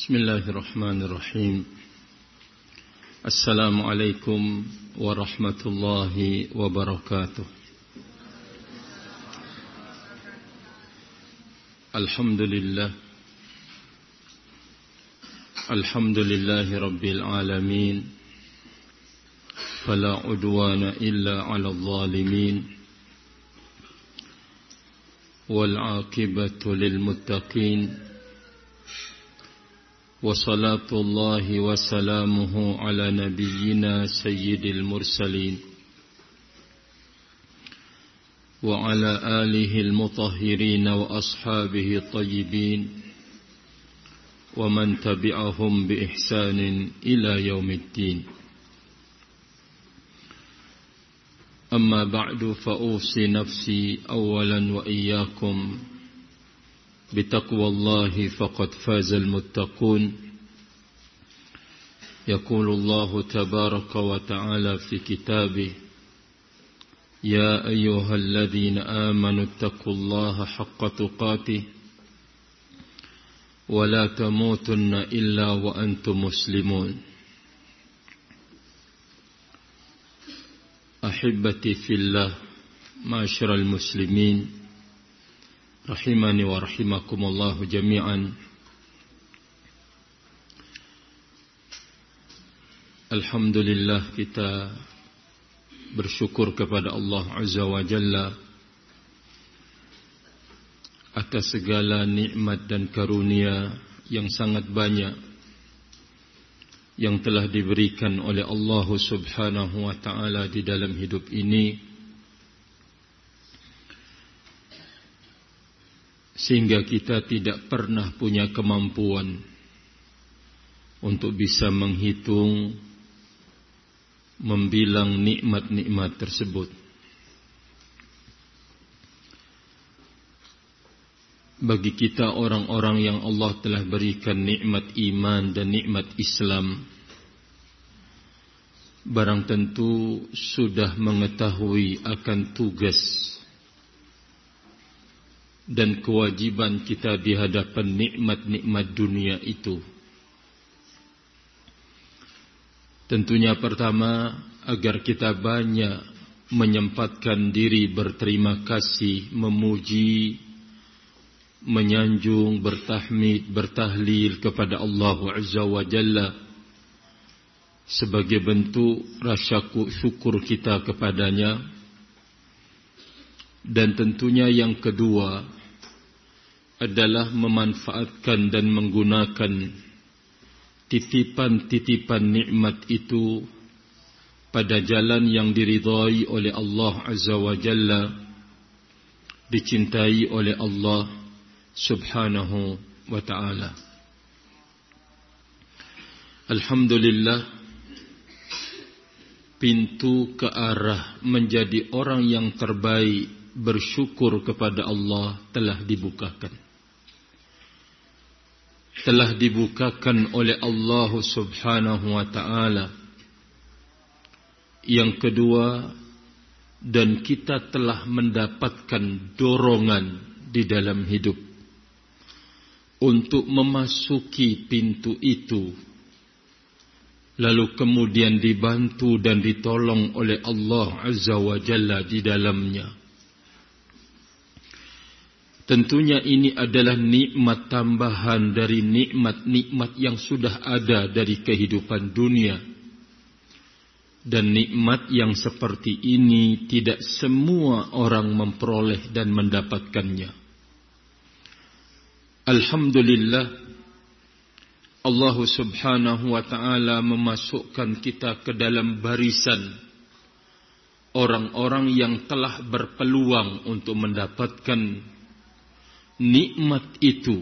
بسم الله الرحمن الرحيم. السلام عليكم ورحمة الله وبركاته. الحمد لله. الحمد لله رب العالمين. فلا عدوان إلا على الظالمين. والعاقبة للمتقين. وصلاة الله وسلامه على نبينا سيد المرسلين وعلى آله المطهرين وأصحابه الطيبين ومن تبعهم بإحسان إلى يوم الدين. أما بعد فأوصي نفسي أولا وإياكم بتقوى الله فقد فاز المتقون. يقول الله تبارك وتعالى في كتابه يا أيها الذين آمنوا اتقوا الله حق تقاته ولا تموتن إلا وأنتم مسلمون. أحبتي في الله معاشر المسلمين rahimani wa rahimakumullah jami'an. Alhamdulillah kita bersyukur kepada Allah Azza wa Jalla atas segala nikmat dan karunia yang sangat banyak yang telah diberikan oleh Allah Subhanahu wa taala di dalam hidup ini sehingga kita tidak pernah punya kemampuan untuk bisa menghitung membilang nikmat-nikmat tersebut. Bagi kita orang-orang yang Allah telah berikan nikmat iman dan nikmat Islam barang tentu sudah mengetahui akan tugas dan kewajiban kita di hadapan nikmat-nikmat dunia itu. Tentunya pertama agar kita banyak menyempatkan diri berterima kasih, memuji, menyanjung, bertahmid, bertahlil kepada Allah Azza wa Jalla sebagai bentuk rasa syukur kita kepadanya. Dan tentunya yang kedua, adalah memanfaatkan dan menggunakan titipan-titipan nikmat itu pada jalan yang diridhai oleh Allah Azza wa Jalla dicintai oleh Allah Subhanahu wa taala. Alhamdulillah pintu ke arah menjadi orang yang terbaik bersyukur kepada Allah telah dibukakan telah dibukakan oleh Allah Subhanahu wa taala. Yang kedua, dan kita telah mendapatkan dorongan di dalam hidup untuk memasuki pintu itu lalu kemudian dibantu dan ditolong oleh Allah Azza wa Jalla di dalamnya Tentunya ini adalah nikmat tambahan dari nikmat-nikmat yang sudah ada dari kehidupan dunia. Dan nikmat yang seperti ini tidak semua orang memperoleh dan mendapatkannya. Alhamdulillah Allah subhanahu wa ta'ala memasukkan kita ke dalam barisan orang-orang yang telah berpeluang untuk mendapatkan nikmat itu.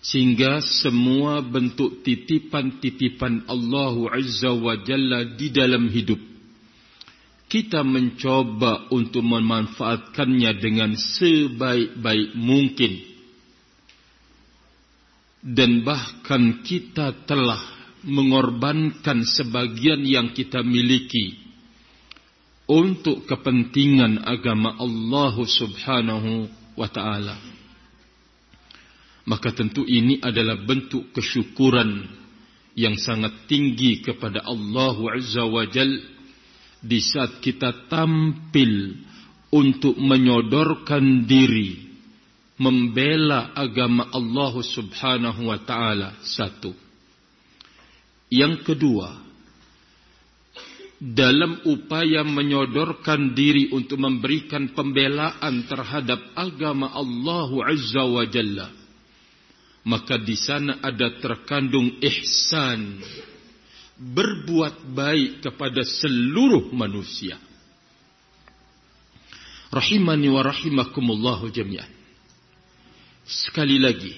Sehingga semua bentuk titipan-titipan Allah Azza wa Jalla di dalam hidup. Kita mencoba untuk memanfaatkannya dengan sebaik-baik mungkin. Dan bahkan kita telah mengorbankan sebagian yang kita miliki untuk kepentingan agama Allah Subhanahu wa taala maka tentu ini adalah bentuk kesyukuran yang sangat tinggi kepada Allah Azza wa Jal di saat kita tampil untuk menyodorkan diri membela agama Allah Subhanahu wa taala satu. Yang kedua, dalam upaya menyodorkan diri untuk memberikan pembelaan terhadap agama Allah Azza wa Jalla. Maka di sana ada terkandung ihsan. Berbuat baik kepada seluruh manusia. Rahimani wa rahimakumullahu jami'an. Sekali lagi.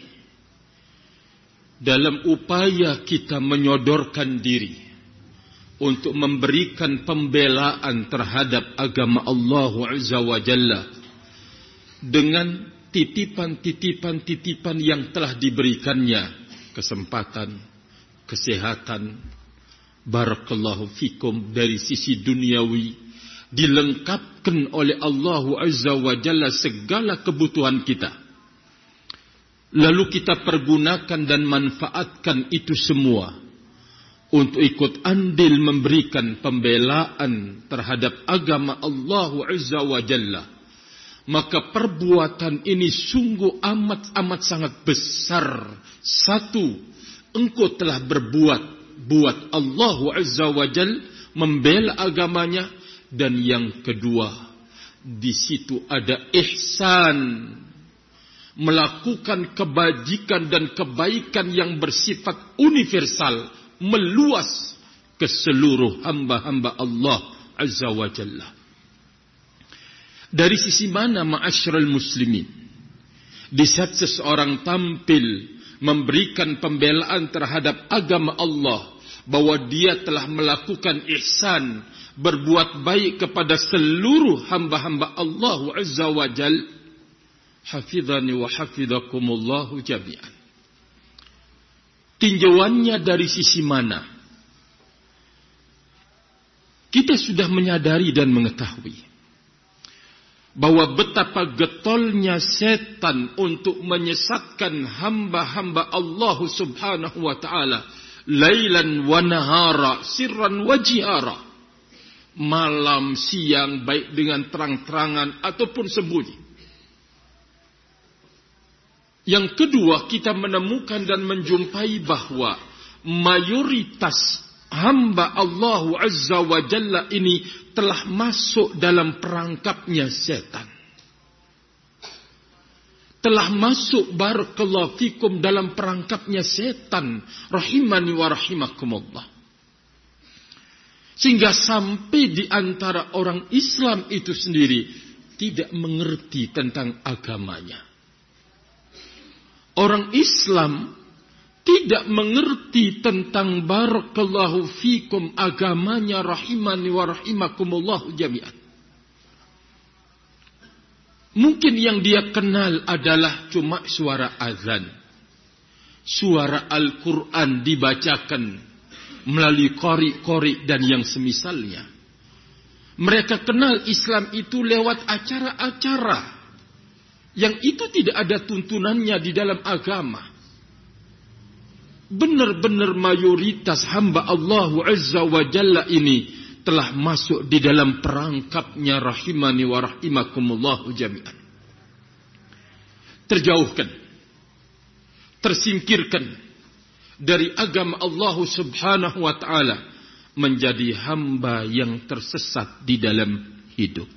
Dalam upaya kita menyodorkan diri untuk memberikan pembelaan terhadap agama Allah Azza wa Jalla dengan titipan-titipan-titipan yang telah diberikannya kesempatan, kesehatan, barakallahu fikum dari sisi duniawi dilengkapkan oleh Allah Azza wa Jalla segala kebutuhan kita. Lalu kita pergunakan dan manfaatkan itu semua untuk ikut andil memberikan pembelaan terhadap agama Allah Azza wa Jalla. Maka perbuatan ini sungguh amat-amat sangat besar. Satu, engkau telah berbuat buat Allah Azza wa Jalla membela agamanya. Dan yang kedua, di situ ada ihsan. Melakukan kebajikan dan kebaikan yang bersifat universal meluas ke seluruh hamba-hamba Allah Azza wa Jalla. Dari sisi mana ma'asyiral muslimin? Di saat seseorang tampil memberikan pembelaan terhadap agama Allah bahwa dia telah melakukan ihsan, berbuat baik kepada seluruh hamba-hamba Allah Azza wa Jalla. Hafidhani wa hafidhakumullahu jami'an tinjauannya dari sisi mana? Kita sudah menyadari dan mengetahui bahwa betapa getolnya setan untuk menyesatkan hamba-hamba Allah Subhanahu wa taala. Lailan wa nahara sirran wa jihara. Malam siang baik dengan terang-terangan ataupun sembunyi. Yang kedua, kita menemukan dan menjumpai bahwa mayoritas hamba Allah Azza wa Jalla ini telah masuk dalam perangkapnya setan. Telah masuk barakallahu fikum dalam perangkapnya setan. Rahimani wa rahimakumullah. Sehingga sampai di antara orang Islam itu sendiri tidak mengerti tentang agamanya. Orang Islam tidak mengerti tentang barakallahu fikum agamanya rahimani wa rahimakumullah jami'an. Mungkin yang dia kenal adalah cuma suara azan. Suara Al-Quran dibacakan melalui kori-kori dan yang semisalnya. Mereka kenal Islam itu lewat acara-acara yang itu tidak ada tuntunannya di dalam agama. Benar-benar mayoritas hamba Allah Azza wa Jalla ini telah masuk di dalam perangkapnya rahimani wa rahimakumullah jami'an. Terjauhkan, tersingkirkan dari agama Allah Subhanahu wa taala menjadi hamba yang tersesat di dalam hidup.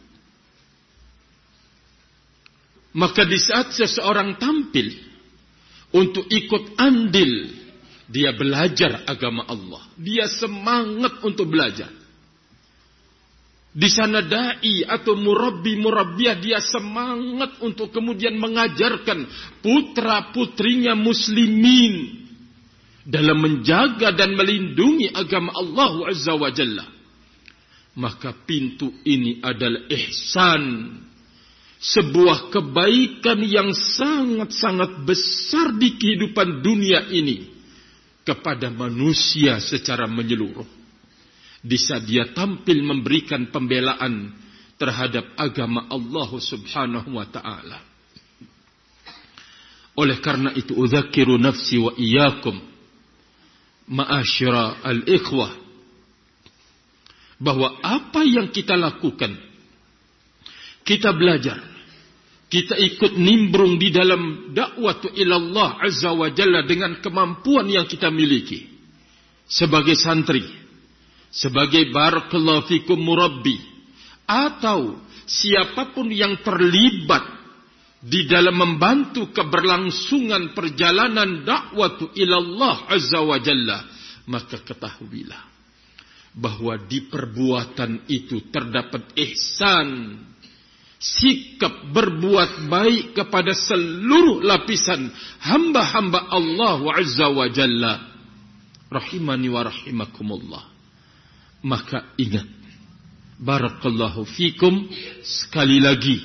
Maka di saat seseorang tampil untuk ikut andil, dia belajar agama Allah. Dia semangat untuk belajar. Di sana dai atau murabbi murabbiah dia semangat untuk kemudian mengajarkan putra putrinya muslimin dalam menjaga dan melindungi agama Allah Azza wa Jalla. Maka pintu ini adalah ihsan sebuah kebaikan yang sangat-sangat besar di kehidupan dunia ini kepada manusia secara menyeluruh. Di saat dia tampil memberikan pembelaan terhadap agama Allah Subhanahu wa taala. Oleh karena itu udzakiru nafsi wa iyyakum ma'asyira al-ikhwah bahwa apa yang kita lakukan kita belajar kita ikut nimbrung di dalam dakwah ilallah azza wa jalla dengan kemampuan yang kita miliki. Sebagai santri sebagai barakallahu fikum murabbi atau siapa pun yang terlibat di dalam membantu keberlangsungan perjalanan dakwah ilallah azza wa jalla maka ketahuilah bahwa di perbuatan itu terdapat ihsan sikap berbuat baik kepada seluruh lapisan hamba-hamba Allah azza wa jalla. Rahimani wa rahimakumullah. Maka ingat barakallahu fikum sekali lagi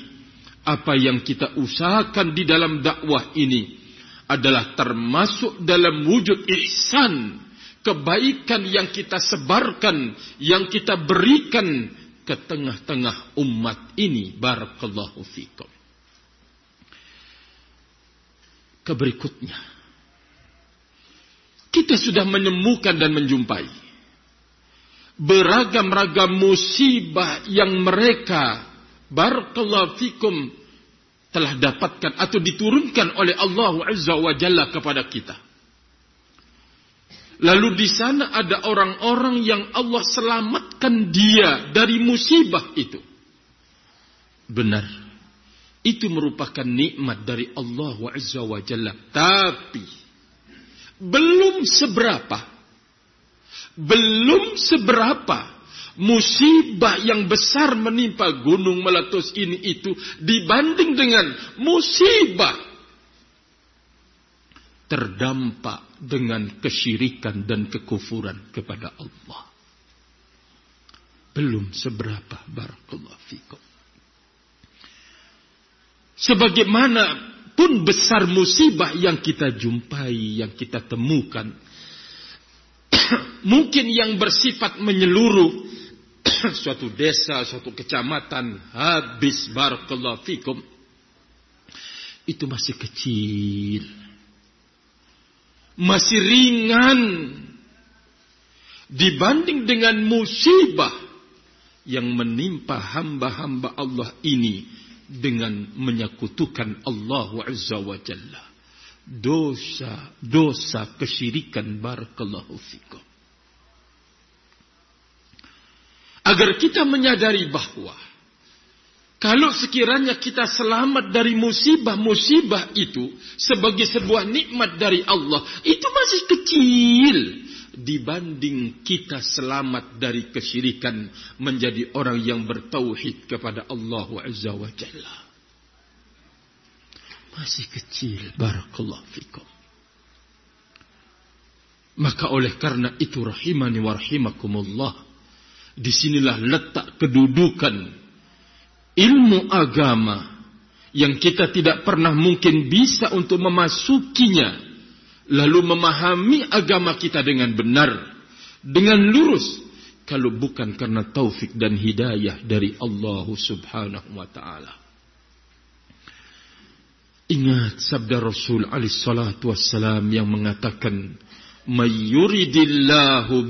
apa yang kita usahakan di dalam dakwah ini adalah termasuk dalam wujud ihsan kebaikan yang kita sebarkan yang kita berikan ke tengah-tengah umat ini. Barakallahu fikum. Keberikutnya kita sudah menemukan dan menjumpai beragam-ragam musibah yang mereka barakallahu fikum telah dapatkan atau diturunkan oleh Allah Azza wa Jalla kepada kita. Lalu di sana ada orang-orang yang Allah selamatkan dia dari musibah itu. Benar. Itu merupakan nikmat dari Allah Azza wa Jalla. Tapi belum seberapa. Belum seberapa musibah yang besar menimpa gunung meletus ini itu dibanding dengan musibah terdampak dengan kesyirikan dan kekufuran kepada Allah. Belum seberapa barakallahu fikum. Sebagaimana pun besar musibah yang kita jumpai, yang kita temukan. Mungkin yang bersifat menyeluruh suatu desa, suatu kecamatan habis barakallahu fikum itu masih kecil. Masih ringan dibanding dengan musibah yang menimpa hamba-hamba Allah ini dengan menyekutukan Allah Azza wa Jalla. Dosa, dosa kesyirikan barakallahu fikum. agar kita menyadari bahwa kalau sekiranya kita selamat dari musibah-musibah itu sebagai sebuah nikmat dari Allah, itu masih kecil dibanding kita selamat dari kesyirikan menjadi orang yang bertauhid kepada Allah Azza wa Jalla. Masih kecil, barakallahu fikum. Maka oleh karena itu rahimani wa rahimakumullah Di sinilah letak kedudukan ilmu agama yang kita tidak pernah mungkin bisa untuk memasukinya lalu memahami agama kita dengan benar dengan lurus kalau bukan karena taufik dan hidayah dari Allah Subhanahu wa taala. Ingat sabda Rasul alaihi salatu wassalam yang mengatakan, "May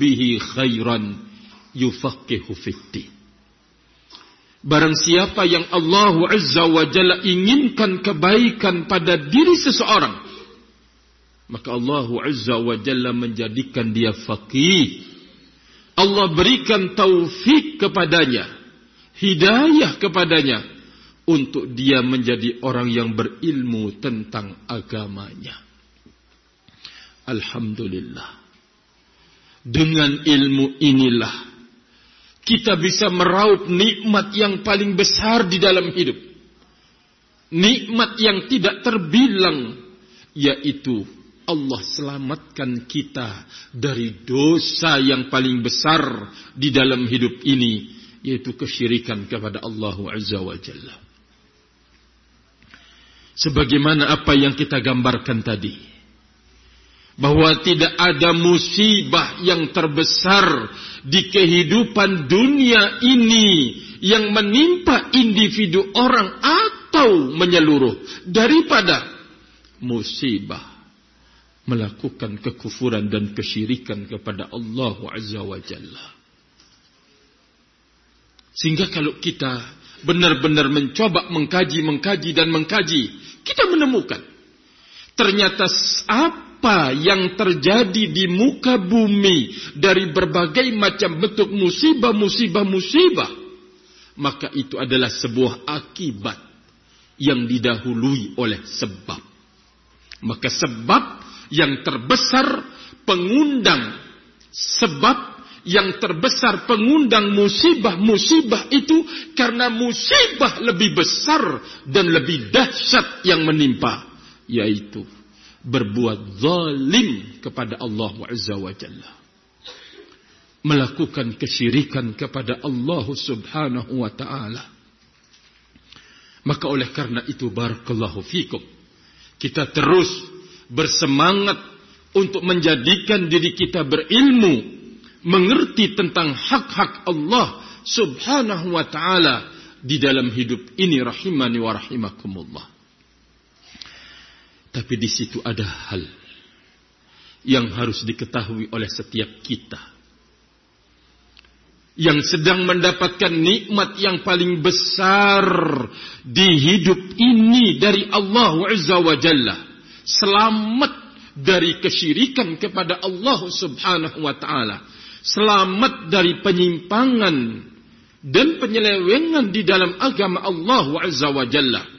bihi khairan yufaqihu. Barang siapa yang Allah Azza wa Jalla inginkan kebaikan pada diri seseorang, maka Allah Azza wa Jalla menjadikan dia faqih. Allah berikan taufik kepadanya, hidayah kepadanya untuk dia menjadi orang yang berilmu tentang agamanya. Alhamdulillah. Dengan ilmu inilah kita bisa meraup nikmat yang paling besar di dalam hidup. Nikmat yang tidak terbilang, yaitu Allah selamatkan kita dari dosa yang paling besar di dalam hidup ini, yaitu kesyirikan kepada Allah Azza wa Jalla. Sebagaimana apa yang kita gambarkan tadi bahwa tidak ada musibah yang terbesar di kehidupan dunia ini yang menimpa individu orang atau menyeluruh daripada musibah melakukan kekufuran dan kesyirikan kepada Allah Azza wa Jalla. Sehingga kalau kita benar-benar mencoba mengkaji, mengkaji dan mengkaji, kita menemukan ternyata apa yang terjadi di muka bumi dari berbagai macam bentuk musibah, musibah, musibah, maka itu adalah sebuah akibat yang didahului oleh sebab. Maka sebab yang terbesar pengundang sebab yang terbesar pengundang musibah-musibah itu karena musibah lebih besar dan lebih dahsyat yang menimpa yaitu berbuat zalim kepada Allah Azza wa Jalla melakukan kesyirikan kepada Allah Subhanahu wa taala maka oleh karena itu barakallahu fikum kita terus bersemangat untuk menjadikan diri kita berilmu, mengerti tentang hak-hak Allah Subhanahu wa taala di dalam hidup ini rahimani wa rahimakumullah. Tapi di situ ada hal yang harus diketahui oleh setiap kita. Yang sedang mendapatkan nikmat yang paling besar di hidup ini dari Allah Azza wa Jalla. Selamat dari kesyirikan kepada Allah Subhanahu wa taala, selamat dari penyimpangan dan penyelewengan di dalam agama Allah Azza wa Jalla.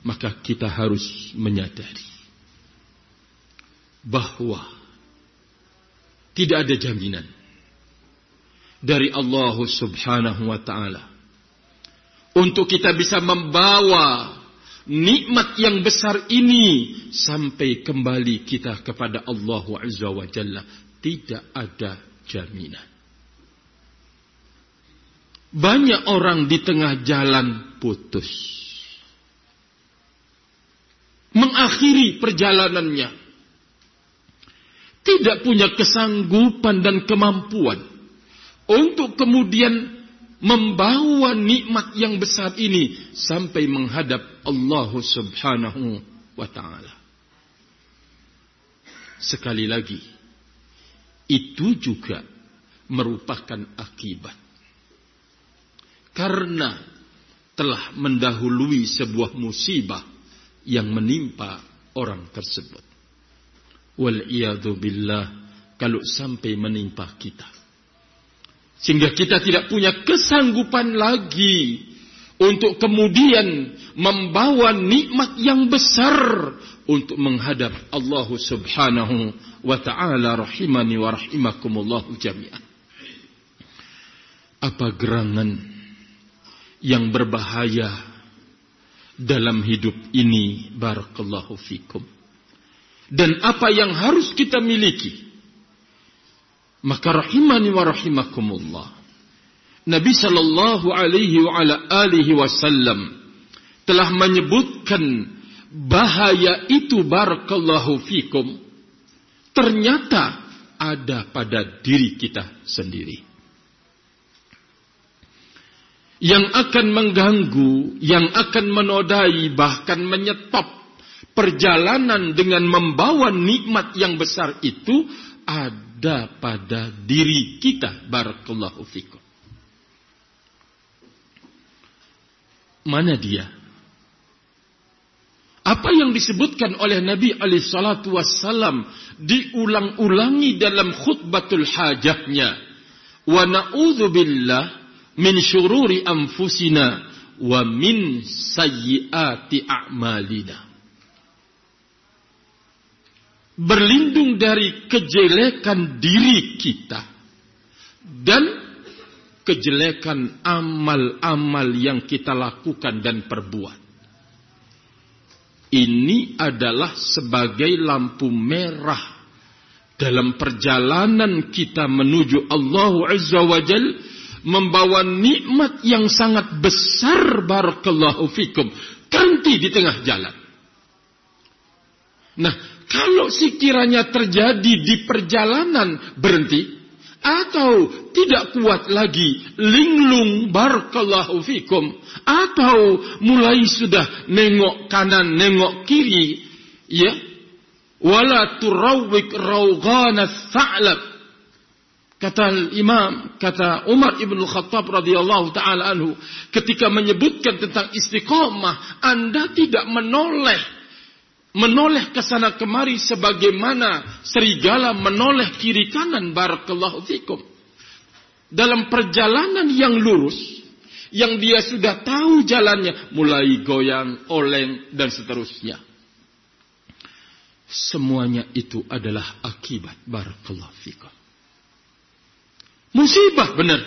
Maka kita harus menyadari bahwa tidak ada jaminan dari Allah Subhanahu wa taala untuk kita bisa membawa nikmat yang besar ini sampai kembali kita kepada Allah Azza wa Jalla tidak ada jaminan. Banyak orang di tengah jalan putus. Mengakhiri perjalanannya. Tidak punya kesanggupan dan kemampuan. Untuk kemudian membawa nikmat yang besar ini sampai menghadap Allah Subhanahu wa taala. Sekali lagi, itu juga merupakan akibat. Karena telah mendahului sebuah musibah yang menimpa orang tersebut. Wal billah kalau sampai menimpa kita. Sehingga kita tidak punya kesanggupan lagi untuk kemudian membawa nikmat yang besar untuk menghadap Allah Subhanahu wa taala rahimani wa rahimakumullah jami'an. Apa gerangan yang berbahaya dalam hidup ini barakallahu fikum. Dan apa yang harus kita miliki maka rahimani wa rahimakumullah. Nabi sallallahu alaihi wa ala alihi wasallam telah menyebutkan bahaya itu barakallahu fikum ternyata ada pada diri kita sendiri. Yang akan mengganggu, yang akan menodai, bahkan menyetop perjalanan dengan membawa nikmat yang besar itu ada pada diri kita. Barakallahu fikum. Mana dia? Apa yang disebutkan oleh Nabi alaihi salatu wassalam diulang-ulangi dalam khutbatul hajahnya. Wa na'udzubillah min syururi anfusina wa min sayyiati a'malina berlindung dari kejelekan diri kita dan kejelekan amal-amal yang kita lakukan dan perbuat. Ini adalah sebagai lampu merah dalam perjalanan kita menuju Allah Azza wa Jal membawa nikmat yang sangat besar barakallahu fikum berhenti di tengah jalan. Nah, kalau sekiranya terjadi di perjalanan berhenti atau tidak kuat lagi linglung barakallahu fikum atau mulai sudah nengok kanan nengok kiri Ya. Wala turawwik rawghana tha'lab. Kata Imam, kata Umar ibn Khattab radhiyallahu taala anhu, ketika menyebutkan tentang istiqomah, Anda tidak menoleh menoleh ke sana kemari sebagaimana serigala menoleh kiri kanan barakallahu fikum. Dalam perjalanan yang lurus, yang dia sudah tahu jalannya, mulai goyang, oleng, dan seterusnya. Semuanya itu adalah akibat barakallahu fikum. Musibah benar.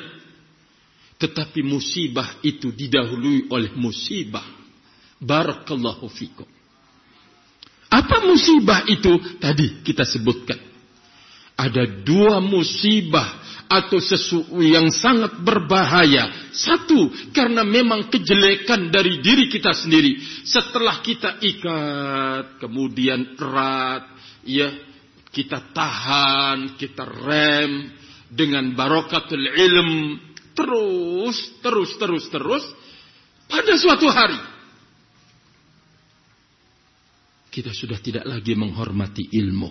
Tetapi musibah itu didahului oleh musibah. Barakallahu fikum. Apa musibah itu? Tadi kita sebutkan. Ada dua musibah atau sesuatu yang sangat berbahaya. Satu, karena memang kejelekan dari diri kita sendiri. Setelah kita ikat, kemudian erat, ya, kita tahan, kita rem dengan barokatul ilm, terus, terus, terus, terus, pada suatu hari kita sudah tidak lagi menghormati ilmu.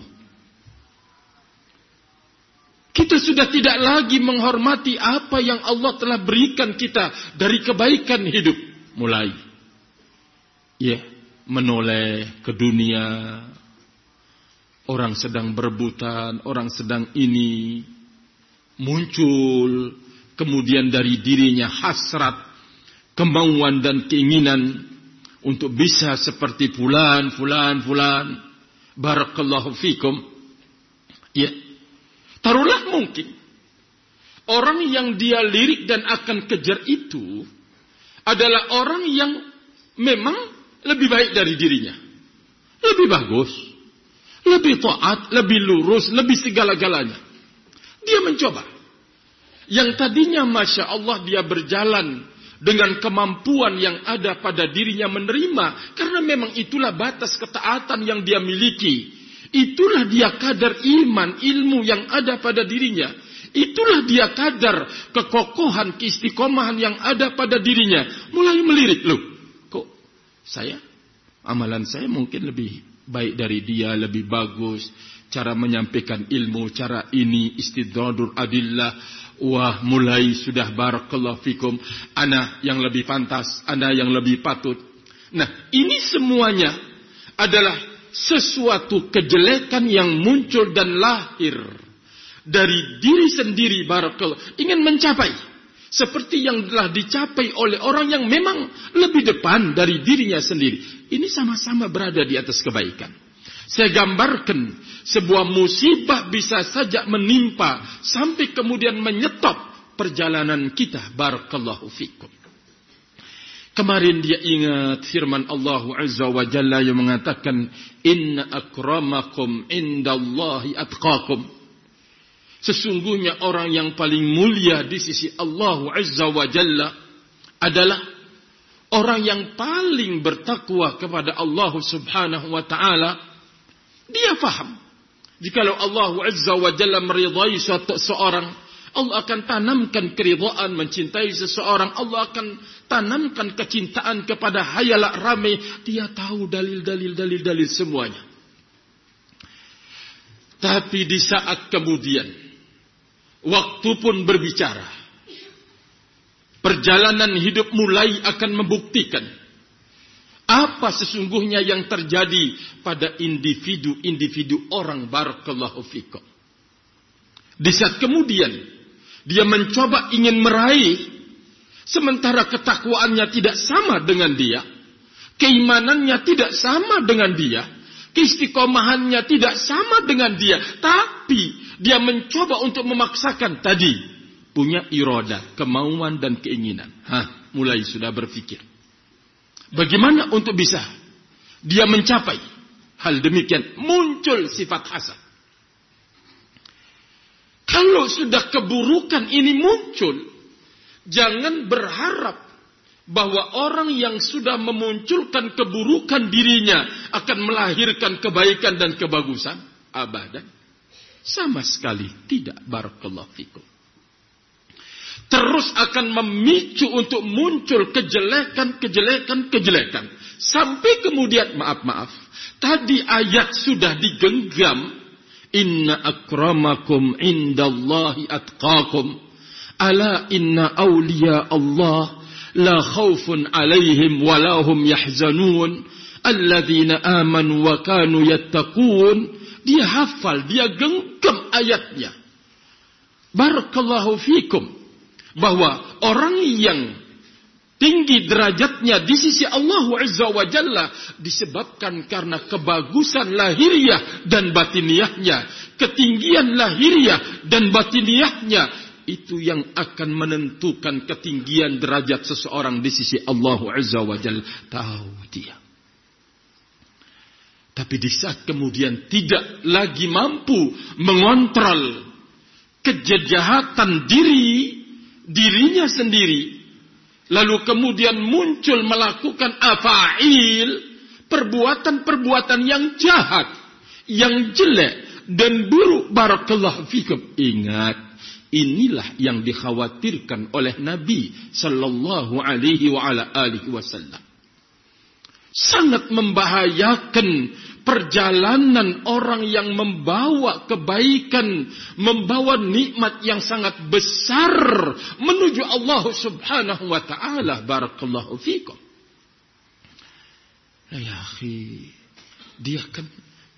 Kita sudah tidak lagi menghormati apa yang Allah telah berikan kita dari kebaikan hidup. Mulai. Ya, menoleh ke dunia. Orang sedang berebutan, orang sedang ini. Muncul. Kemudian dari dirinya hasrat, kemauan dan keinginan untuk bisa seperti fulan, fulan, fulan. Barakallahu fikum. Ya. Taruhlah mungkin. Orang yang dia lirik dan akan kejar itu adalah orang yang memang lebih baik dari dirinya. Lebih bagus. Lebih taat, lebih lurus, lebih segala-galanya. Dia mencoba. Yang tadinya Masya Allah dia berjalan dengan kemampuan yang ada pada dirinya menerima karena memang itulah batas ketaatan yang dia miliki. Itulah dia kadar iman ilmu yang ada pada dirinya. Itulah dia kadar kekokohan keistiqomahan yang ada pada dirinya. Mulai melirik loh kok saya? Amalan saya mungkin lebih baik dari dia lebih bagus. Cara menyampaikan ilmu cara ini istidradur adillah Wah mulai sudah barakallahu fikum. Ana yang lebih pantas. Anda yang lebih patut. Nah ini semuanya adalah sesuatu kejelekan yang muncul dan lahir. Dari diri sendiri barakallahu. Ingin mencapai. Seperti yang telah dicapai oleh orang yang memang lebih depan dari dirinya sendiri. Ini sama-sama berada di atas kebaikan. Saya gambarkan sebuah musibah bisa saja menimpa sampai kemudian menyetop perjalanan kita. Barakallahu fikum. Kemarin dia ingat firman Allah Azza wa Jalla yang mengatakan inna akramakum indallahi atqakum. Sesungguhnya orang yang paling mulia di sisi Allah Azza wa Jalla adalah orang yang paling bertakwa kepada Allah Subhanahu wa taala dia faham. Jikalau Allah Azza wa Jalla meridai suatu seorang, Allah akan tanamkan keridhaan mencintai seseorang. Allah akan tanamkan kecintaan kepada hayalak ramai. Dia tahu dalil-dalil dalil-dalil semuanya. Tapi di saat kemudian, waktu pun berbicara. Perjalanan hidup mulai akan membuktikan apa sesungguhnya yang terjadi pada individu-individu orang barakallahu fikum. Di saat kemudian dia mencoba ingin meraih sementara ketakwaannya tidak sama dengan dia, keimanannya tidak sama dengan dia, keistiqomahannya tidak sama dengan dia, tapi dia mencoba untuk memaksakan tadi punya iroda, kemauan dan keinginan. Hah, mulai sudah berpikir. Bagaimana untuk bisa dia mencapai hal demikian? Muncul sifat hasad. Kalau sudah keburukan ini muncul, jangan berharap bahwa orang yang sudah memunculkan keburukan dirinya akan melahirkan kebaikan dan kebagusan. Abadan. Sama sekali tidak barakallahu fikum. Terus akan memicu untuk muncul kejelekan, kejelekan, kejelekan. Sampai kemudian, maaf, maaf. Tadi ayat sudah digenggam. Inna akramakum indallahi atqakum. Ala inna awliya Allah la khawfun alaihim walahum yahzanun. Alladzina amanu wa kanu yattaqun. Dia hafal, dia genggam ayatnya. Barakallahu fikum bahwa orang yang tinggi derajatnya di sisi Allah Azza wa Jalla disebabkan karena kebagusan lahiriah dan batiniahnya, ketinggian lahiriah dan batiniahnya itu yang akan menentukan ketinggian derajat seseorang di sisi Allah Azza wa Jalla. Tahu dia. Tapi di saat kemudian tidak lagi mampu mengontrol kejahatan diri dirinya sendiri lalu kemudian muncul melakukan afail perbuatan-perbuatan yang jahat yang jelek dan buruk. Barakallahu fikum. Ingat inilah yang dikhawatirkan oleh Nabi sallallahu alaihi wa ala alihi wasallam. Sangat membahayakan perjalanan orang yang membawa kebaikan, membawa nikmat yang sangat besar menuju Allah Subhanahu wa taala. Barakallahu fikum. Ya, akhi, dia kan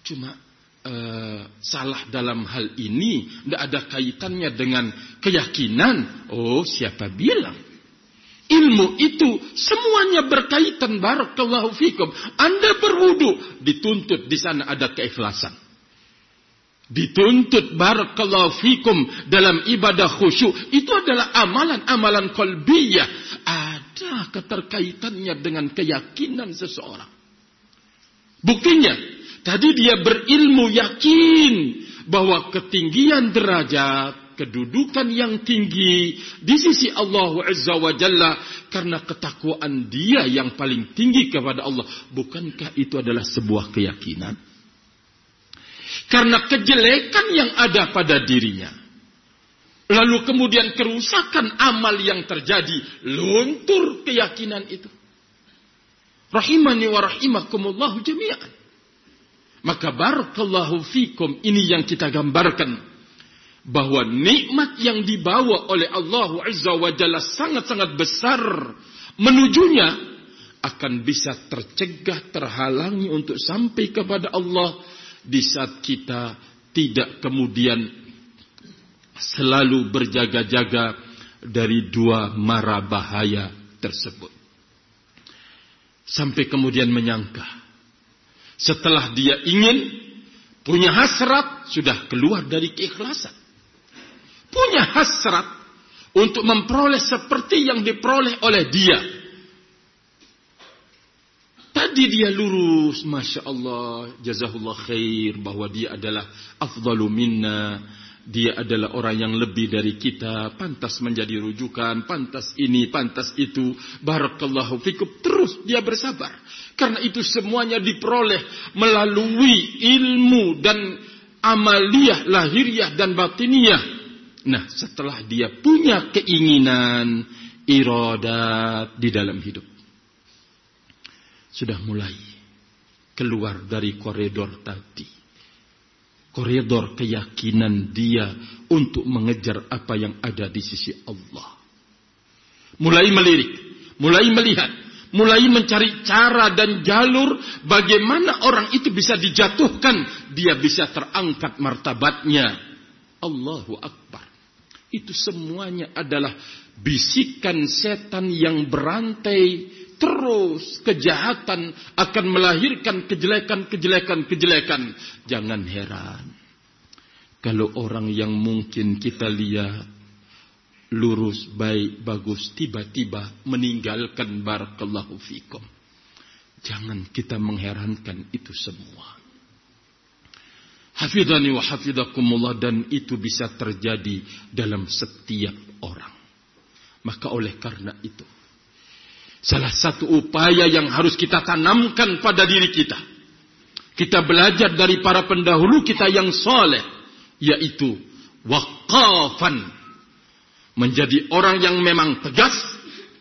cuma uh, salah dalam hal ini, tidak ada kaitannya dengan keyakinan. Oh, siapa bilang? Ilmu itu semuanya berkaitan barakallahu fikum. Anda berwudu, dituntut di sana ada keikhlasan. Dituntut barakallahu fikum dalam ibadah khusyuk. Itu adalah amalan-amalan kolbiyah. Ada keterkaitannya dengan keyakinan seseorang. Buktinya, tadi dia berilmu yakin bahwa ketinggian derajat kedudukan yang tinggi di sisi Allah Azza wa Jalla karena ketakwaan dia yang paling tinggi kepada Allah. Bukankah itu adalah sebuah keyakinan? Karena kejelekan yang ada pada dirinya. Lalu kemudian kerusakan amal yang terjadi. Luntur keyakinan itu. Rahimani wa rahimakumullahu jami'an. Maka barakallahu fikum ini yang kita gambarkan bahwa nikmat yang dibawa oleh Allah Azza wa Jalla sangat-sangat besar menujunya akan bisa tercegah terhalangi untuk sampai kepada Allah. Di saat kita tidak kemudian selalu berjaga-jaga dari dua mara bahaya tersebut. Sampai kemudian menyangka setelah dia ingin punya hasrat sudah keluar dari keikhlasan punya hasrat untuk memperoleh seperti yang diperoleh oleh dia. Tadi dia lurus, Masya Allah, jazahullah khair, bahwa dia adalah afdalu minna, dia adalah orang yang lebih dari kita, pantas menjadi rujukan, pantas ini, pantas itu, barakallahu fikum, terus dia bersabar. Karena itu semuanya diperoleh melalui ilmu dan amaliyah, lahiriah dan batiniah Nah, setelah dia punya keinginan, iradat di dalam hidup. Sudah mulai keluar dari koridor tadi. Koridor keyakinan dia untuk mengejar apa yang ada di sisi Allah. Mulai melirik, mulai melihat, mulai mencari cara dan jalur bagaimana orang itu bisa dijatuhkan, dia bisa terangkat martabatnya. Allahu Akbar. Itu semuanya adalah bisikan setan yang berantai terus kejahatan akan melahirkan kejelekan, kejelekan, kejelekan. Jangan heran. Kalau orang yang mungkin kita lihat lurus, baik, bagus, tiba-tiba meninggalkan barakallahu fikum. Jangan kita mengherankan itu semua. Hafidhani wa hafidhakumullah dan itu bisa terjadi dalam setiap orang. Maka oleh karena itu, salah satu upaya yang harus kita tanamkan pada diri kita. Kita belajar dari para pendahulu kita yang soleh. Yaitu waqafan. menjadi orang yang memang tegas,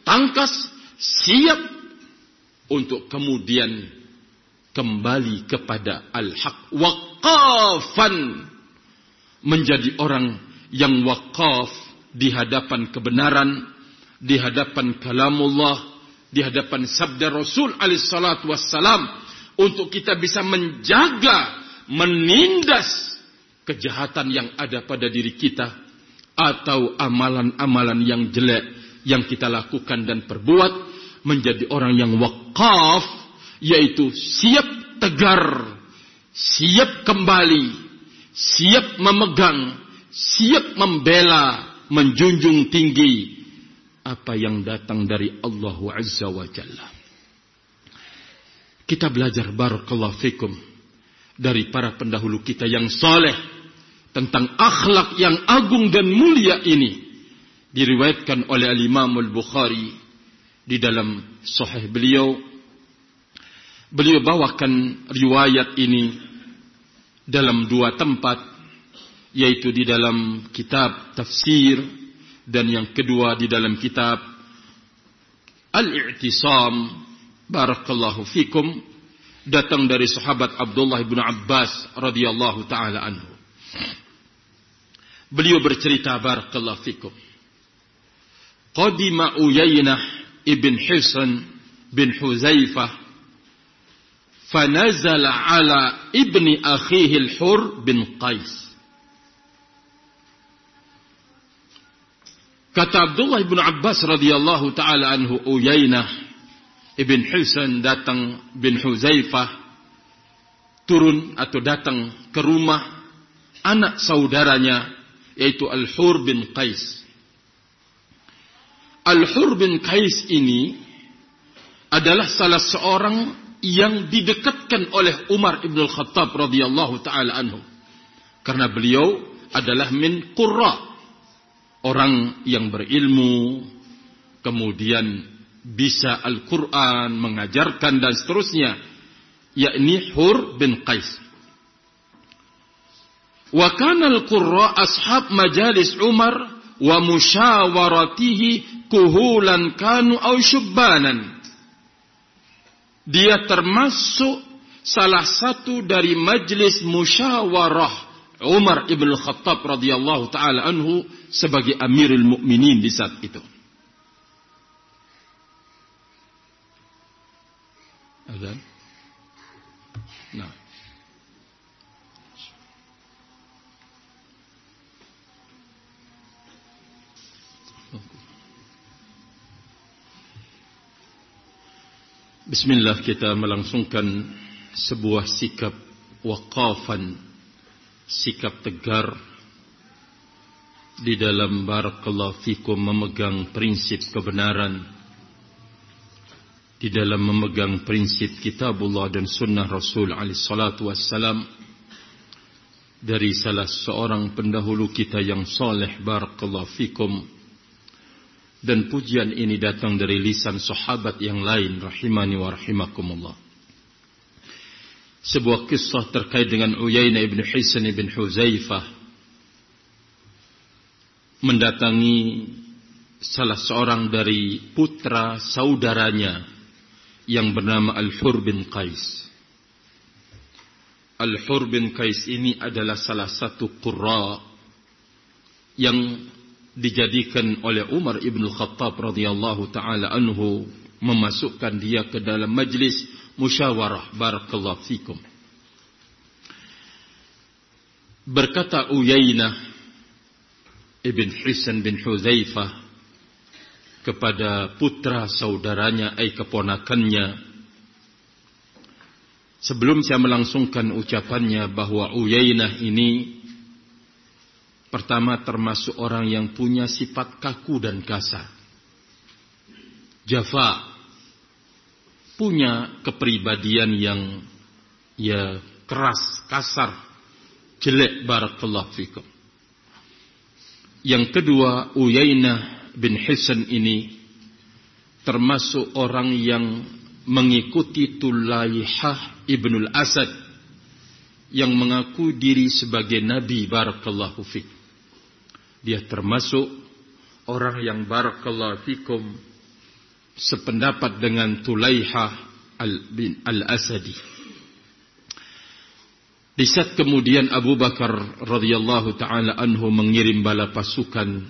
tangkas, siap untuk kemudian kembali kepada al-haq. Waqafan. Menjadi orang yang wakaf di hadapan kebenaran, di hadapan kalamullah, di hadapan sabda Rasul alaihissalatu wassalam. Untuk kita bisa menjaga, menindas kejahatan yang ada pada diri kita atau amalan-amalan yang jelek yang kita lakukan dan perbuat menjadi orang yang wakaf yaitu siap tegar, siap kembali, siap memegang, siap membela, menjunjung tinggi. Apa yang datang dari Allah Azza wa Jalla. Kita belajar barakallahu fikum. Dari para pendahulu kita yang soleh. Tentang akhlak yang agung dan mulia ini. Diriwayatkan oleh Al-Imam Al-Bukhari di dalam sahih beliau. Beliau bawakan riwayat ini dalam dua tempat yaitu di dalam kitab tafsir dan yang kedua di dalam kitab Al-I'tisam barakallahu fikum datang dari sahabat Abdullah bin Abbas radhiyallahu taala anhu. Beliau bercerita barakallahu fikum. Qadima Uyainah ibn Hisan bin Huzaifah fanazala ala ibni akhihi al-hur bin Qais. Kata Abdullah bin Abbas radhiyallahu taala anhu Uyainah ibn Husain datang bin Huzaifah turun atau datang ke rumah anak saudaranya yaitu Al-Hur bin Qais. Al-Hur bin Qais ini adalah salah seorang yang didekatkan oleh Umar ibn Al-Khattab radhiyallahu taala anhu. Karena beliau adalah min qurra orang yang berilmu, kemudian bisa Al-Quran, mengajarkan dan seterusnya, yakni Hur bin Qais. Wa kana al-qurra ashab majalis Umar wa musyawaratihi kuhulan kanu au syubbanan. Dia termasuk salah satu dari majlis musyawarah Umar ibn Khattab radhiyallahu taala anhu sebagai Amirul Mukminin di saat itu. Azan. Nah. Bismillah kita melangsungkan sebuah sikap waqafan sikap tegar di dalam barakallahu fikum memegang prinsip kebenaran di dalam memegang prinsip kitabullah dan sunnah Rasul alaihi salatu wassalam dari salah seorang pendahulu kita yang soleh barakallahu fikum dan pujian ini datang dari lisan sahabat yang lain rahimani wa rahimakumullah sebuah kisah terkait dengan Uyainah ibn Hisan ibn Huzaifah mendatangi salah seorang dari putra saudaranya yang bernama Al-Hur bin Qais. Al-Hur bin Qais ini adalah salah satu qurra yang dijadikan oleh Umar ibn Khattab radhiyallahu taala anhu memasukkan dia ke dalam majlis musyawarah barakallahu fikum. Berkata Uyainah ibn Hisan bin Huzaifah kepada putra saudaranya ay keponakannya Sebelum saya melangsungkan ucapannya bahwa Uyainah ini pertama termasuk orang yang punya sifat kaku dan kasar. Jafa punya kepribadian yang ya keras, kasar, jelek barakallahu fikum. Yang kedua, Uyainah bin Hisan ini termasuk orang yang mengikuti Tulaihah ibnul Asad yang mengaku diri sebagai Nabi barakallahu fikum. Dia termasuk orang yang barakallahu fikum sependapat dengan Tulaihah al bin al-Asadi. Di saat kemudian Abu Bakar radhiyallahu taala anhu mengirim bala pasukan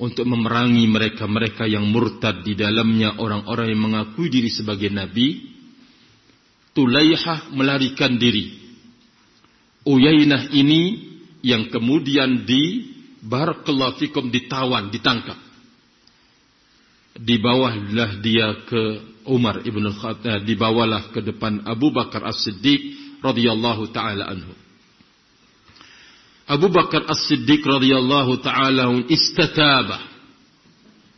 untuk memerangi mereka-mereka yang murtad di dalamnya orang-orang yang mengakui diri sebagai nabi, Tulaihah melarikan diri. Uyainah ini yang kemudian di Barakallahu ditawan, ditangkap. Di bawahlah dia ke Umar ibn al-Khattab, dibawalah ke depan Abu Bakar As-Siddiq radhiyallahu taala anhu. Abu Bakar As-Siddiq radhiyallahu taala istataba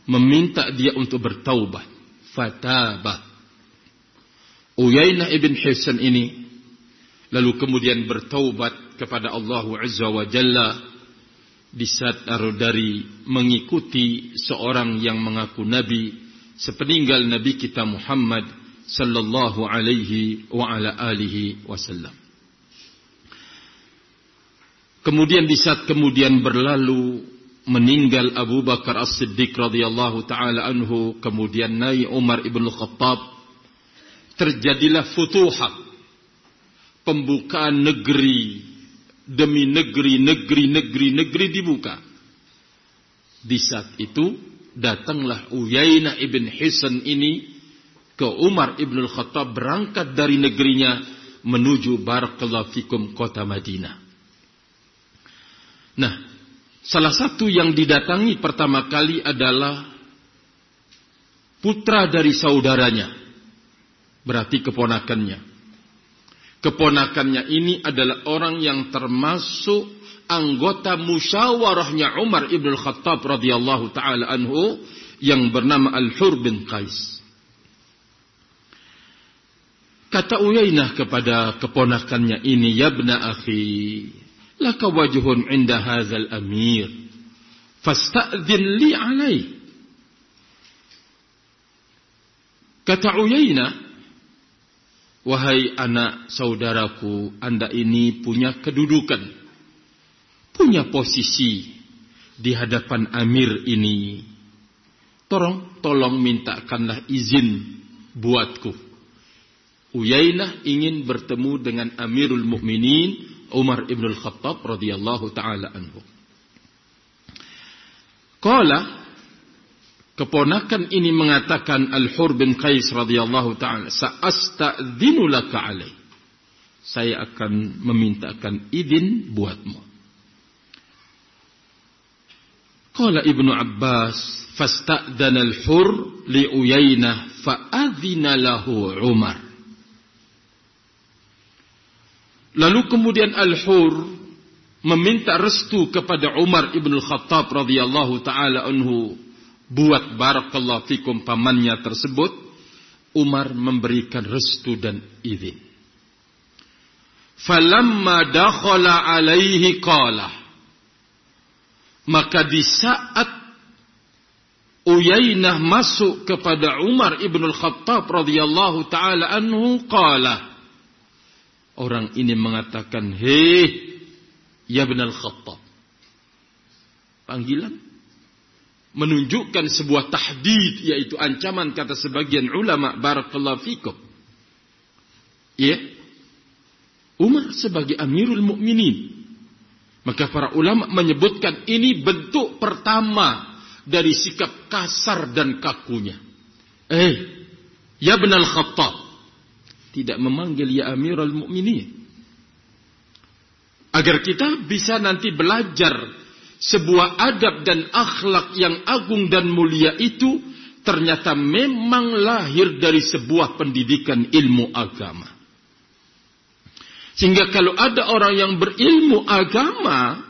meminta dia untuk bertaubat fataba Uyainah ibn Hisan ini lalu kemudian bertaubat kepada Allah Azza wa Jalla di saat dari mengikuti seorang yang mengaku nabi sepeninggal nabi kita Muhammad sallallahu alaihi wa ala alihi wasallam. Kemudian di saat kemudian berlalu meninggal Abu Bakar As-Siddiq radhiyallahu taala anhu, kemudian naik Umar ibn Khattab, terjadilah futuhat, pembukaan negeri demi negeri, negeri, negeri, negeri dibuka. Di saat itu datanglah Uyainah ibn Hisan ini ke Umar ibn Khattab berangkat dari negerinya menuju Barakallahu Fikum kota Madinah. Nah, salah satu yang didatangi pertama kali adalah putra dari saudaranya. Berarti keponakannya. Keponakannya ini adalah orang yang termasuk anggota musyawarahnya Umar ibn Khattab radhiyallahu taala anhu yang bernama Al-Hur bin Qais. Kata Uyainah kepada keponakannya ini, "Ya bna akhi, laka wajhun inda hadzal amir fasta'dhin li alai kata Uyainah wahai anak saudaraku anda ini punya kedudukan punya posisi di hadapan amir ini tolong tolong mintakanlah izin buatku Uyainah ingin bertemu dengan Amirul Mukminin Umar ibn al-Khattab radhiyallahu taala anhu. Qala keponakan ini mengatakan Al-Hur bin Qais radhiyallahu taala sa'astadzinu laka alai. Saya akan memintakan izin buatmu. Qala Ibnu Abbas fasta'dana al-Hur li Uyainah fa'adhina lahu Umar. Lalu kemudian Al-Hur meminta restu kepada Umar ibn Khattab radhiyallahu taala anhu buat barakallahu fikum pamannya tersebut Umar memberikan restu dan izin falamma dakhala alaihi qala maka di saat Uyainah masuk kepada Umar ibn Khattab radhiyallahu taala anhu qala Orang ini mengatakan, Hei, ya benar khattab. Panggilan. Menunjukkan sebuah tahdid, yaitu ancaman kata sebagian ulama, Barakallahu fikum. Ya. Umar sebagai amirul mukminin. Maka para ulama menyebutkan ini bentuk pertama dari sikap kasar dan kakunya. Eh, ya benar khattab tidak memanggil ya Amirul Mukminin. Agar kita bisa nanti belajar sebuah adab dan akhlak yang agung dan mulia itu ternyata memang lahir dari sebuah pendidikan ilmu agama. Sehingga kalau ada orang yang berilmu agama,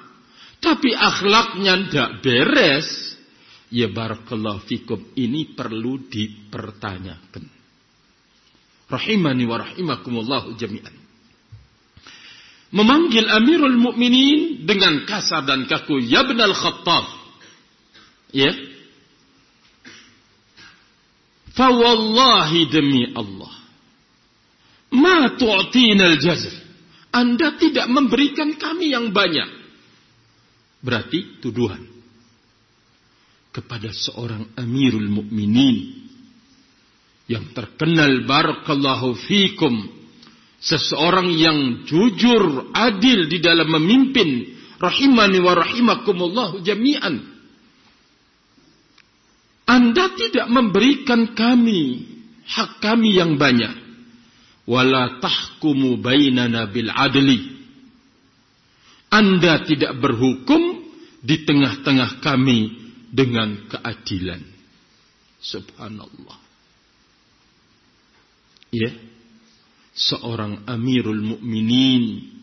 tapi akhlaknya tidak beres, ya barakallahu fikum, ini perlu dipertanyakan. Rahimani wa rahimakumullahu jami'an. Memanggil Amirul Mukminin dengan kasar dan kaku, Ya benal Khattab. Ya. Fawallahi demi Allah. Ma tu'tina al-jazr. Anda tidak memberikan kami yang banyak. Berarti tuduhan. kepada seorang Amirul Mukminin yang terkenal barakallahu fikum seseorang yang jujur adil di dalam memimpin rahimani wa rahimakumullah jami'an Anda tidak memberikan kami hak kami yang banyak wala tahkumu bainana bil adli Anda tidak berhukum di tengah-tengah kami dengan keadilan. Subhanallah. Ya. Seorang Amirul Mukminin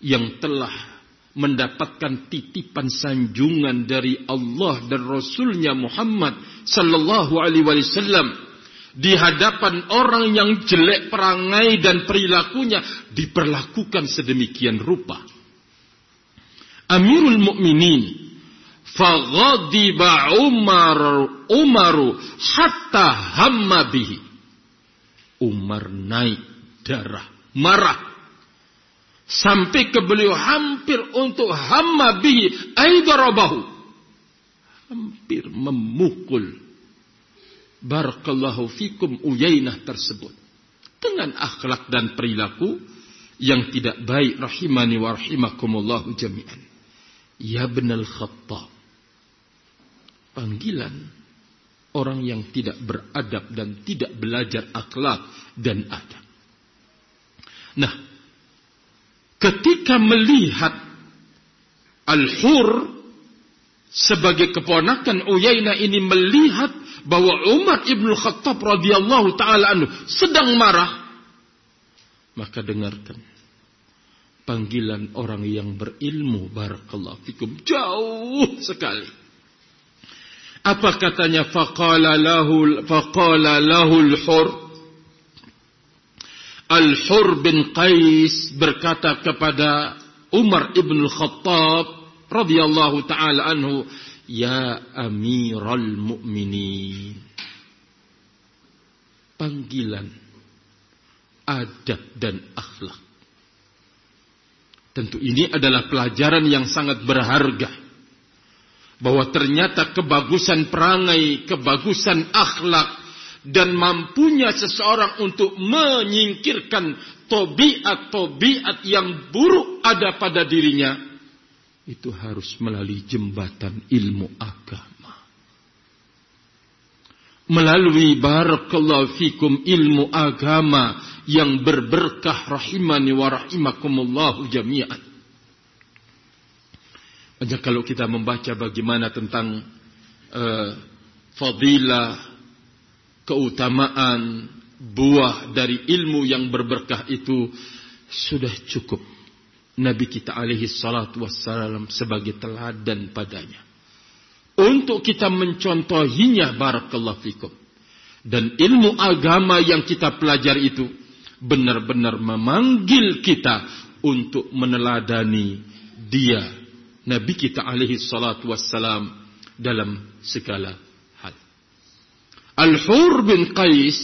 yang telah mendapatkan titipan sanjungan dari Allah dan Rasulnya Muhammad sallallahu alaihi wasallam di hadapan orang yang jelek perangai dan perilakunya diperlakukan sedemikian rupa. Amirul Mukminin Faghadiba Umar Umaru hatta hamma bihi. Umar naik darah, marah. Sampai ke beliau hampir untuk hamma bihi aidarabahu. Hampir memukul Barakallahu fikum Uyainah tersebut. Dengan akhlak dan perilaku yang tidak baik rahimani wa rahimakumullahu jami'an. Ya benal khattab panggilan orang yang tidak beradab dan tidak belajar akhlak dan adab. Nah, ketika melihat Al-Hur sebagai keponakan Uyainah ini melihat bahwa Umar ibn Khattab radhiyallahu taala anhu sedang marah, maka dengarkan panggilan orang yang berilmu barakallahu fikum jauh sekali apa katanya? Faqala lahu faqala lahu al-hur Al-Hur bin Qais berkata kepada Umar ibn Khattab radhiyallahu taala anhu, "Ya Amiral Mukminin." Panggilan adab dan akhlak. Tentu ini adalah pelajaran yang sangat berharga bahwa ternyata kebagusan perangai, kebagusan akhlak dan mampunya seseorang untuk menyingkirkan tobiat-tobiat yang buruk ada pada dirinya itu harus melalui jembatan ilmu agama. Melalui barakallahu fikum ilmu agama yang berberkah rahimani wa rahimakumullahu jami'an. Hanya kalau kita membaca bagaimana tentang uh, fadilah, keutamaan, buah dari ilmu yang berberkah itu sudah cukup. Nabi kita alaihi salatu wassalam sebagai teladan padanya. Untuk kita mencontohinya barakallahu fikum. Dan ilmu agama yang kita pelajari itu benar-benar memanggil kita untuk meneladani dia Nabi kita alaihi salatu wassalam dalam segala. Al-Hur bin Qais,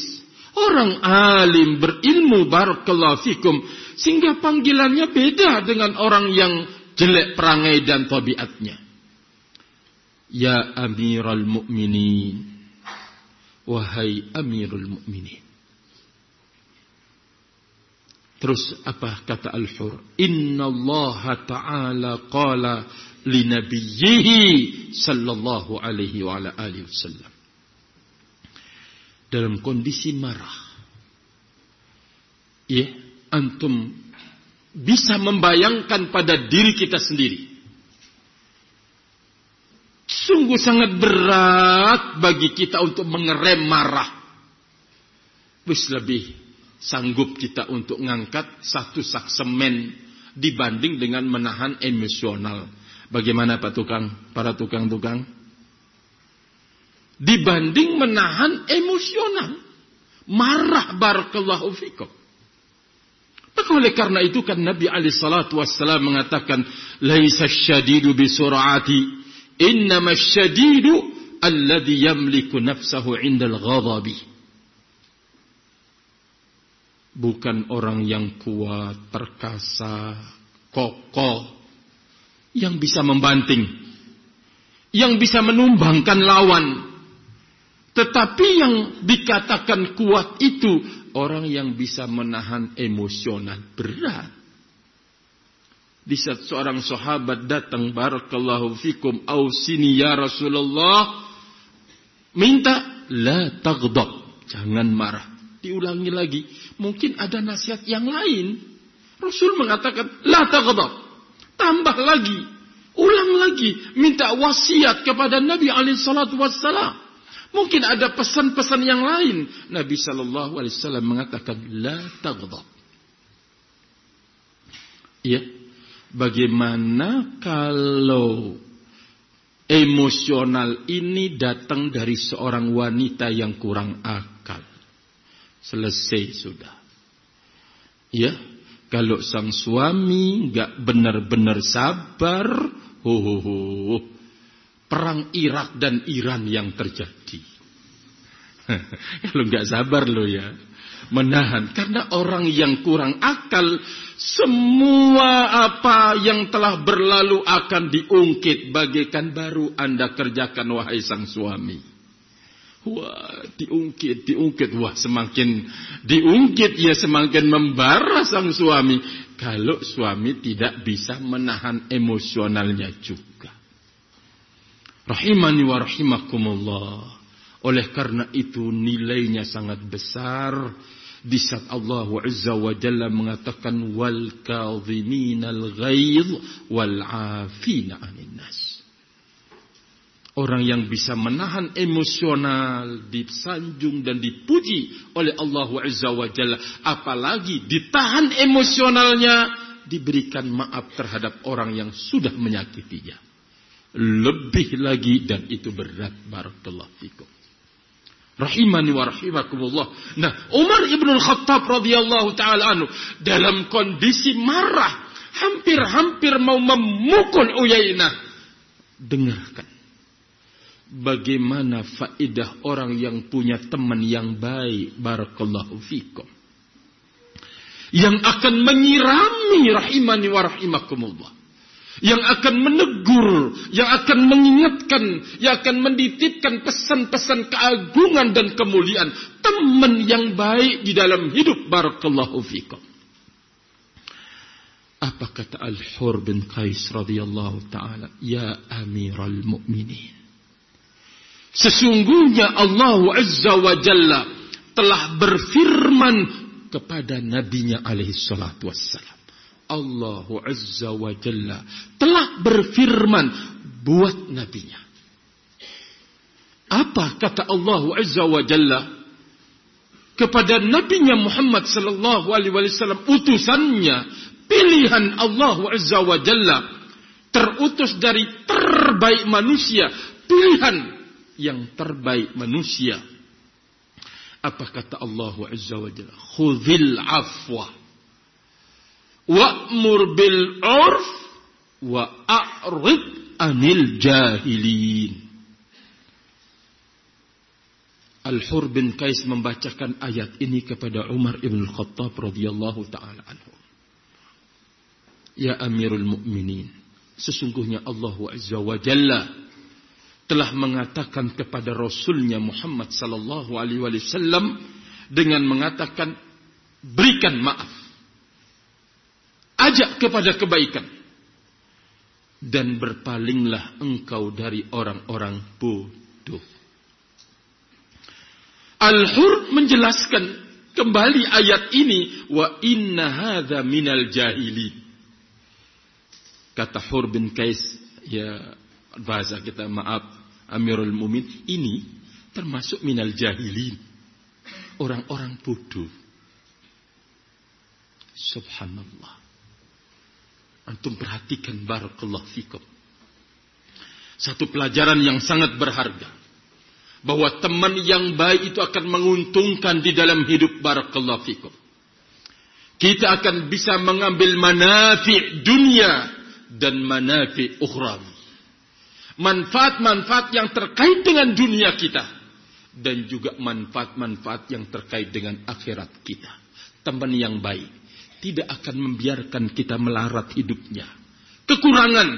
orang alim berilmu barakallahu fikum, sehingga panggilannya beda dengan orang yang jelek perangai dan tabiatnya. Ya Amirul Mukminin, wahai Amirul Mukminin. Terus apa kata Al-Hur? Inna Allah Ta'ala qala li nabiyyihi sallallahu alaihi wa ala alihi wasallam. Dalam kondisi marah. Ya, antum bisa membayangkan pada diri kita sendiri. Sungguh sangat berat bagi kita untuk mengerem marah. Wis lebih sanggup kita untuk ngangkat satu sak semen dibanding dengan menahan emosional. Bagaimana Pak Tukang? Para tukang-tukang? Dibanding menahan emosional. Marah barakallahu fikum. Maka oleh karena itu kan Nabi Ali salatu wassalam mengatakan, Laisa syadidu bisur'ati, innama syadidu alladhi yamliku nafsahu indal ghadabi bukan orang yang kuat, perkasa, kokoh, yang bisa membanting. yang bisa menumbangkan lawan. Tetapi yang dikatakan kuat itu orang yang bisa menahan emosional berat. Di saat seorang sahabat datang barakallahu fikum sini ya Rasulullah minta la taghdab jangan marah. Diulangi lagi mungkin ada nasihat yang lain. Rasul mengatakan la taghdab tambah lagi ulang lagi minta wasiat kepada Nabi alaihi salatu wassalam mungkin ada pesan-pesan yang lain. Nabi sallallahu alaihi wasallam mengatakan la taghdab. Ya. Bagaimana kalau emosional ini datang dari seorang wanita yang kurang akal? Selesai sudah. Ya, kalau sang suami nggak benar-benar sabar, ho, ho, ho, perang Irak dan Iran yang terjadi. kalau nggak sabar lo ya, menahan karena orang yang kurang akal semua apa yang telah berlalu akan diungkit bagaikan baru Anda kerjakan wahai sang suami. Wah, diungkit, diungkit. Wah, semakin diungkit ya semakin membara sang suami. Kalau suami tidak bisa menahan emosionalnya juga. Rahimani wa rahimakumullah. Oleh karena itu nilainya sangat besar di saat Allah Azza wa Jalla mengatakan wal kadhiminal ghaidh wal afina 'anil nas. Orang yang bisa menahan emosional, disanjung dan dipuji oleh Allah Azza wa Jalla, apalagi ditahan emosionalnya, diberikan maaf terhadap orang yang sudah menyakitinya. Lebih lagi dan itu berat barakallahu fikum. Rahimani wa rahimakumullah. Nah, Umar ibn al-Khattab radhiyallahu taala anhu dalam kondisi marah, hampir-hampir mau memukul Uyainah. Dengarkan. Bagaimana faidah orang yang punya teman yang baik, barakallahu fikum. Yang akan menyirami rahimani wa rahimakumullah yang akan menegur, yang akan mengingatkan, yang akan menditipkan pesan-pesan keagungan dan kemuliaan. Teman yang baik di dalam hidup. Barakallahu fikum. Apa kata Al-Hur bin Qais radhiyallahu taala, "Ya Amiral Mukminin." Sesungguhnya Allah Azza wa Jalla telah berfirman kepada nabinya alaihi salatu wassalam. Allah Azza wa Jalla telah berfirman buat nabinya. Apa kata Allah Azza wa Jalla kepada nabinya Muhammad sallallahu alaihi wasallam? Utusannya pilihan Allah Azza wa Jalla terutus dari terbaik manusia. Pilihan yang terbaik manusia. Apa kata Allah Azza wa Jalla? Khudhil afwa wa'mur bil urf wa a'rid anil jahilin. Al-Hur bin Qais membacakan ayat ini kepada Umar ibn Khattab radhiyallahu taala anhu. Ya Amirul Mukminin, sesungguhnya Allah Azza wa Jalla telah mengatakan kepada Rasulnya Muhammad sallallahu alaihi wasallam dengan mengatakan berikan maaf Ajak kepada kebaikan. Dan berpalinglah engkau dari orang-orang bodoh. Al-Hur menjelaskan kembali ayat ini. Wa inna hadha minal jahili. Kata Hur bin Qais. Ya bahasa kita maaf. Amirul Mumin. Ini termasuk minal jahilin. Orang-orang bodoh. Subhanallah. Antum perhatikan barakallahu fikum. Satu pelajaran yang sangat berharga. Bahwa teman yang baik itu akan menguntungkan di dalam hidup barakallahu fikum. Kita akan bisa mengambil manafi dunia dan manafi ukhrawi. Manfaat-manfaat yang terkait dengan dunia kita. Dan juga manfaat-manfaat yang terkait dengan akhirat kita. Teman yang baik tidak akan membiarkan kita melarat hidupnya. Kekurangan,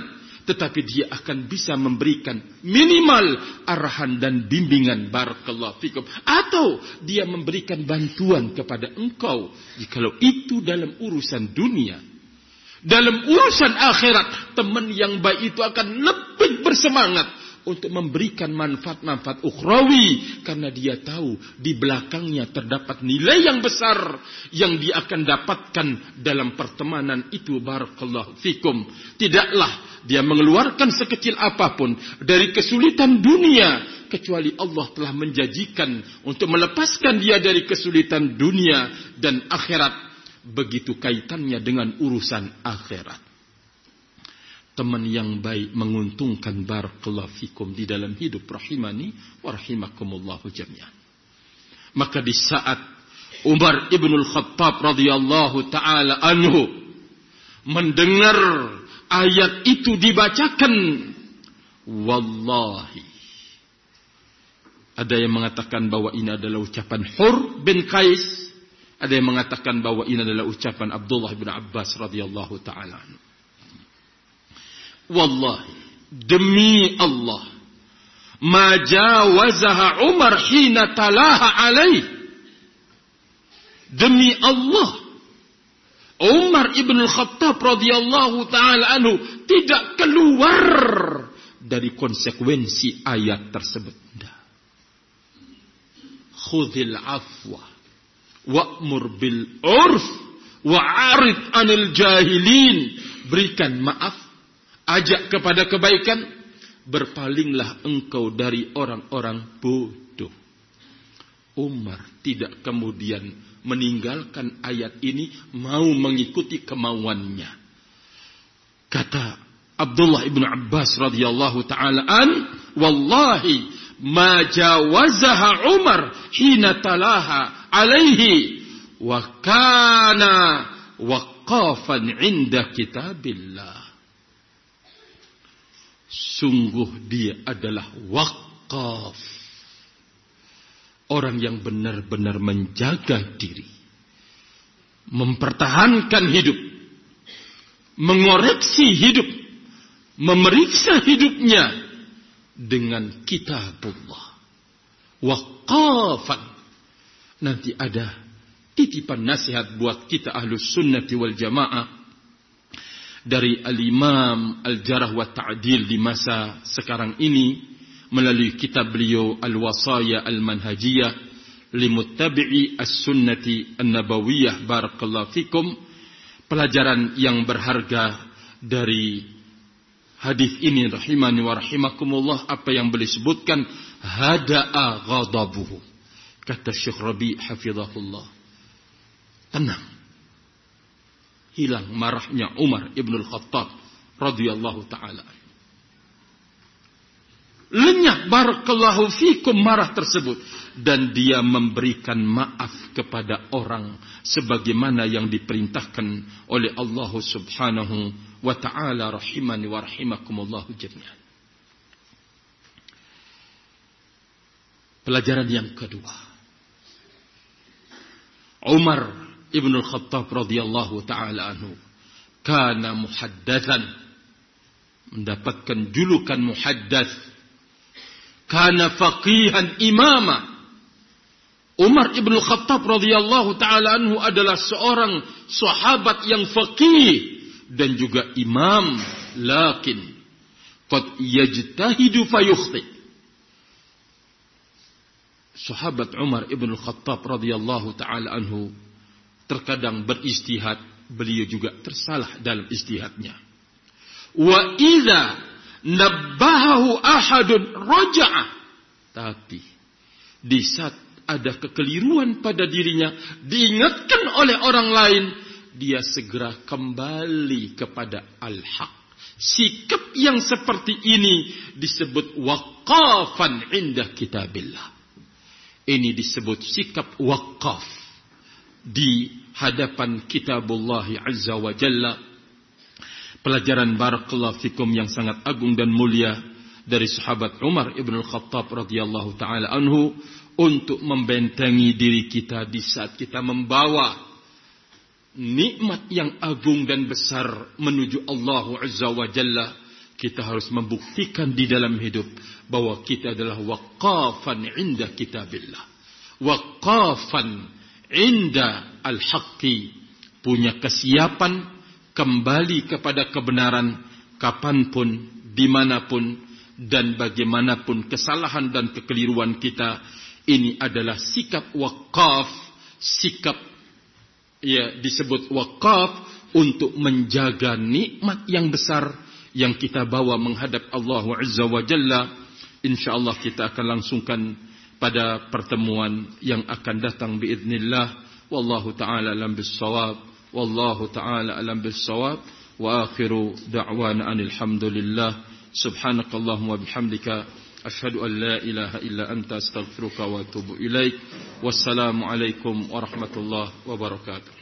tetapi dia akan bisa memberikan minimal arahan dan bimbingan. Barakallahu fikum. Atau dia memberikan bantuan kepada engkau. Jikalau itu dalam urusan dunia dalam urusan akhirat teman yang baik itu akan lebih bersemangat untuk memberikan manfaat-manfaat ukhrawi. Karena dia tahu di belakangnya terdapat nilai yang besar yang dia akan dapatkan dalam pertemanan itu barakallahu fikum. Tidaklah dia mengeluarkan sekecil apa pun dari kesulitan dunia kecuali Allah telah menjanjikan untuk melepaskan dia dari kesulitan dunia dan akhirat. Begitu kaitannya dengan urusan akhirat teman yang baik menguntungkan barakallahu fikum di dalam hidup rahimani wa rahimakumullahu jami'an. Maka di saat Umar ibn al-Khattab radhiyallahu taala anhu mendengar ayat itu dibacakan wallahi ada yang mengatakan bahwa ini adalah ucapan Hur bin Qais ada yang mengatakan bahwa ini adalah ucapan Abdullah bin Abbas radhiyallahu taala anhu Wallahi, demi Allah, ma jawazaha Umar hina talaha alaih. Demi Allah, Umar ibn al-Khattab radhiyallahu taala anhu tidak keluar dari konsekuensi ayat tersebut. Khudhil afwa wa'mur bil urf wa'arid anil jahilin. Berikan maaf ajak kepada kebaikan, berpalinglah engkau dari orang-orang bodoh. Umar tidak kemudian meninggalkan ayat ini mau mengikuti kemauannya. Kata Abdullah ibn Abbas radhiyallahu taala an, wallahi ma jawazaha Umar hina talaha alaihi wa kana waqafan inda kitabillah. Sungguh dia adalah wakaf. Orang yang benar-benar menjaga diri. Mempertahankan hidup. Mengoreksi hidup. Memeriksa hidupnya. Dengan kitabullah. Wakafan. Nanti ada titipan nasihat buat kita ahlus sunnati wal jamaah dari al-imam al-jarah wa ta'dil di masa sekarang ini melalui kitab beliau al-wasaya al-manhajiyah limuttabi'i as-sunnati an-nabawiyah barakallahu fikum pelajaran yang berharga dari hadis ini rahimani wa rahimakumullah apa yang beliau sebutkan hada'a ghadabuhu kata Syekh Rabi hafizahullah. Tenang hilang marahnya Umar ibn al-Khattab radhiyallahu taala. Lenyap barakallahu fikum marah tersebut dan dia memberikan maaf kepada orang sebagaimana yang diperintahkan oleh Allah Subhanahu wa taala rahimani wa rahimakumullah jami'an. Pelajaran yang kedua. Umar Ibnu Khattab radhiyallahu taala anhu kana muhaddatsan mendapatkan julukan muhaddats kana faqihan imama. Umar ibnu Khattab radhiyallahu taala anhu adalah seorang sahabat yang faqih dan juga imam lakin. Qad yajtahidu fayukhti. Sahabat Umar ibnu Khattab radhiyallahu taala anhu terkadang beristihad, beliau juga tersalah dalam istihadnya. Wa idza nabbahahu ahadun raja'ah. Tapi di saat ada kekeliruan pada dirinya, diingatkan oleh orang lain, dia segera kembali kepada al-haq. Sikap yang seperti ini disebut waqafan indah kitabillah. Ini disebut sikap waqaf di hadapan kitabullah azza wa jalla pelajaran barakallahu fikum yang sangat agung dan mulia dari sahabat Umar ibn al-Khattab radhiyallahu taala anhu untuk membentengi diri kita di saat kita membawa nikmat yang agung dan besar menuju Allah azza wa jalla kita harus membuktikan di dalam hidup bahwa kita adalah waqafan inda kitabillah. Waqafan inda al-haqqi. Punya kesiapan kembali kepada kebenaran kapan pun, di mana pun, dan bagaimanapun kesalahan dan kekeliruan kita. Ini adalah sikap waqaf, sikap ya disebut waqaf untuk menjaga nikmat yang besar yang kita bawa menghadap Allah Azza wa Jalla. InsyaAllah kita akan langsungkan pada pertemuan yang akan datang biiznillah. Wallahu ta'ala alam bisawab. Wallahu ta'ala alam bisawab. Wa akhiru da'wana anilhamdulillah. Subhanakallahumma bihamdika. Ashhadu an la ilaha illa anta astaghfiruka wa atubu ilaik. Wassalamu alaikum warahmatullahi wabarakatuh.